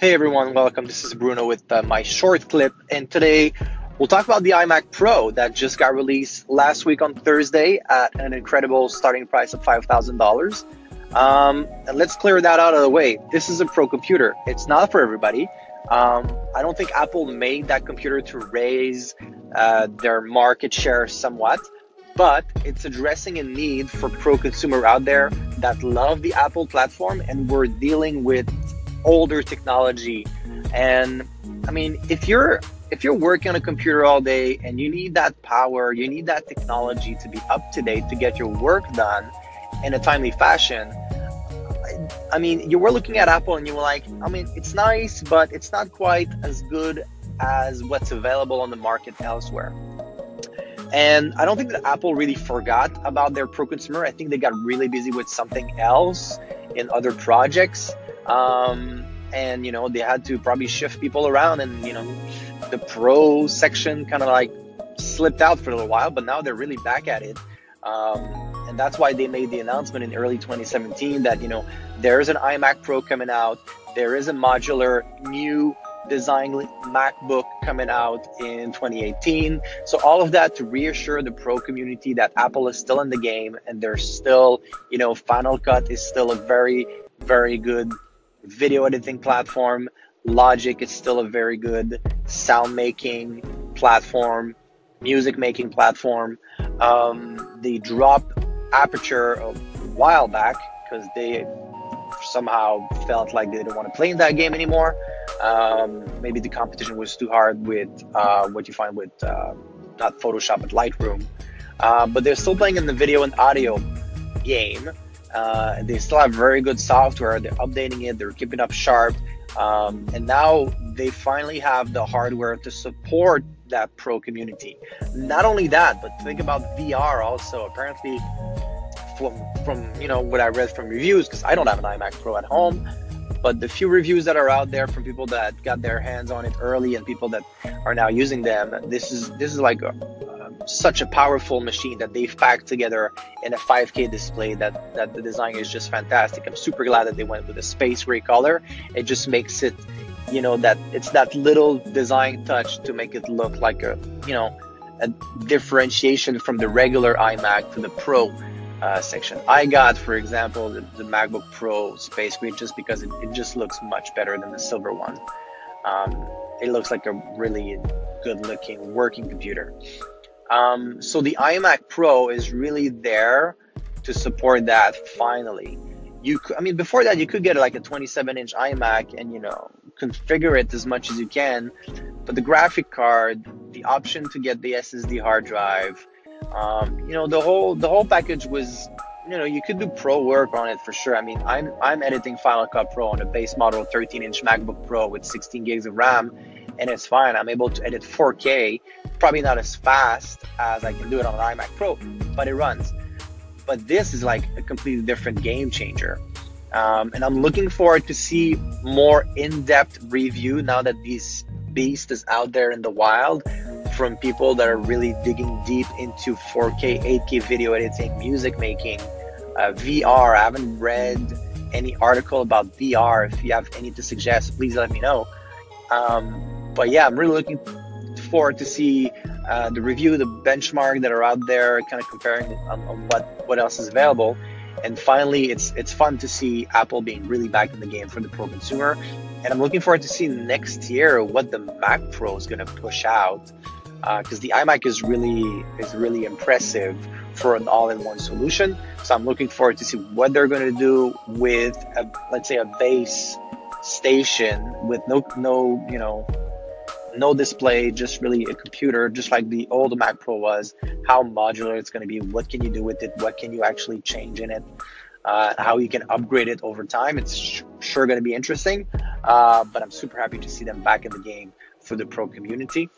Hey everyone, welcome. This is Bruno with uh, my short clip, and today we'll talk about the iMac Pro that just got released last week on Thursday at an incredible starting price of $5,000. Um, and let's clear that out of the way. This is a pro computer, it's not for everybody. Um, I don't think Apple made that computer to raise uh, their market share somewhat, but it's addressing a need for pro consumer out there that love the Apple platform and we're dealing with older technology. And I mean, if you're if you're working on a computer all day and you need that power, you need that technology to be up to date to get your work done in a timely fashion. I mean, you were looking at Apple and you were like, I mean, it's nice, but it's not quite as good as what's available on the market elsewhere. And I don't think that Apple really forgot about their pro consumer. I think they got really busy with something else in other projects. Um, and you know they had to probably shift people around and you know the pro section kind of like slipped out for a little while but now they're really back at it. Um, and that's why they made the announcement in early 2017 that you know there's an imac pro coming out. There is a modular new design macbook coming out in 2018 so all of that to reassure the pro community that apple is still in the game and there's still you know final cut is still a very very good video editing platform. Logic is still a very good sound making platform, music making platform. Um, they dropped Aperture a while back because they somehow felt like they didn't want to play in that game anymore. Um, maybe the competition was too hard with uh, what you find with uh, not Photoshop but Lightroom. Uh, but they're still playing in the video and audio game. Uh, they still have very good software. They're updating it. They're keeping up sharp. Um, and now they finally have the hardware to support that pro community. Not only that, but think about VR also. Apparently, from from you know what I read from reviews, because I don't have an iMac Pro at home, but the few reviews that are out there from people that got their hands on it early and people that are now using them, this is this is like a, such a powerful machine that they've packed together in a 5K display that, that the design is just fantastic. I'm super glad that they went with a space gray color. It just makes it, you know, that it's that little design touch to make it look like a, you know, a differentiation from the regular iMac to the Pro uh, section. I got, for example, the, the, MacBook Pro Space Gray just because it, it, just looks much better than the silver one. Um, it looks like a really good looking working computer. Um, so the iMac Pro is really there to support that finally. You, I mean, before that, you could get like a 27 inch iMac and, you know, configure it as much as you can. But the graphic card, the option to get the SSD hard drive, um, you know, the whole, the whole package was, you know, you could do pro work on it for sure. I mean, I'm, I'm editing Final Cut Pro on a base model 13 inch MacBook Pro with 16 gigs of RAM and it's fine. I'm able to edit 4K, probably not as fast as I can do it on an iMac Pro, but it runs. But this is like a completely different game changer. Um, and I'm looking forward to see more in-depth review now that this beast is out there in the wild from people that are really digging deep into 4K, 8K video editing, music making, uh, VR. I haven't read any article about VR. If you have any to suggest, please let me know. Um, but yeah, I'm really looking forward to see uh, the review, the benchmark that are out there, kind of comparing on, on, what what else is available. And finally, it's it's fun to see Apple being really back in the game for the pro consumer. And I'm looking forward to seeing next year what the Mac Pro is going to push out, because uh, the iMac is really is really impressive for an all-in-one solution. So I'm looking forward to see what they're going to do with, a, let's say, a base station with no no you know no display, just really a computer, just like the old Mac Pro was, how modular it's going to be, what can you do with it, what can you actually change in it, uh, how you can upgrade it over time. It's sh- sure going to be interesting, uh, but I'm super happy to see them back in the game for the pro community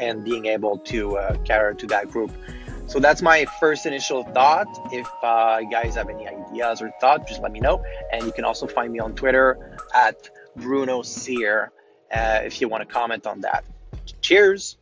and being able to uh, cater to that group. So that's my first initial thought. If uh, you guys have any ideas or thoughts, just let me know. And you can also find me on Twitter at Bruno Sear uh, if you want to comment on that. Cheers.